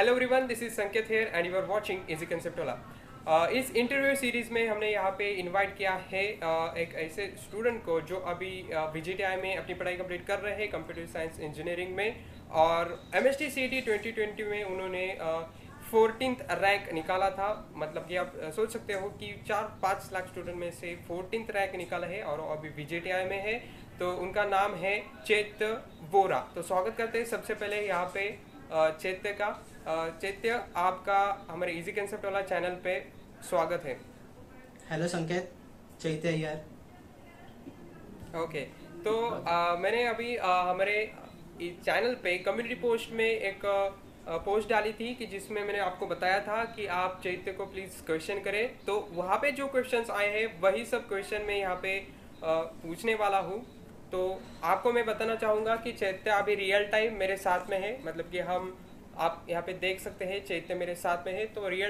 Hello everyone this is Sanket here and you are watching easy कंसेप्टोला इस interview series में हमने यहाँ पे इनवाइट किया है uh, एक ऐसे स्टूडेंट को जो अभी वीजीटीआई में अपनी पढ़ाई कंप्लीट कर रहे हैं कंप्यूटर साइंस इंजीनियरिंग में और M S T C T twenty twenty में उन्होंने फोर्टीन रैंक निकाला था। मतलब कि आप uh, सोच सकते हो कि चार पाँच लाख स्टूडेंट में से फोर्टीन रैंक निकाला है और वो अभी वीजीटीआई में है। तो उनका नाम है चेत वोरा। तो स्वागत करते हैं सबसे पहले यहाँ पे चैत्य का। चैत्य आपका हमारे इजी कंसेप्ट वाला चैनल पे स्वागत है। हेलो संकेत चैत्य यार। ओके तो अ, मैंने अभी अ, हमारे चैनल पे कम्युनिटी पोस्ट में एक पोस्ट डाली थी कि जिसमें मैंने आपको बताया था कि आप चैत्य को प्लीज़ क्वेश्चन करें। तो वहाँ पे जो क्वेश्चंस आए हैं वही सब क्वेश्चन मैं यहाँ पे अ, पूछने वाला हूँ। तो आपको मैं बताना चाहूँगा कि चैत्य अभी रियल टाइम मेरे साथ में है मतलब कि हम आप यहाँ पे देख सकते हैं, चैत्य मेरे साथ में है तो रियल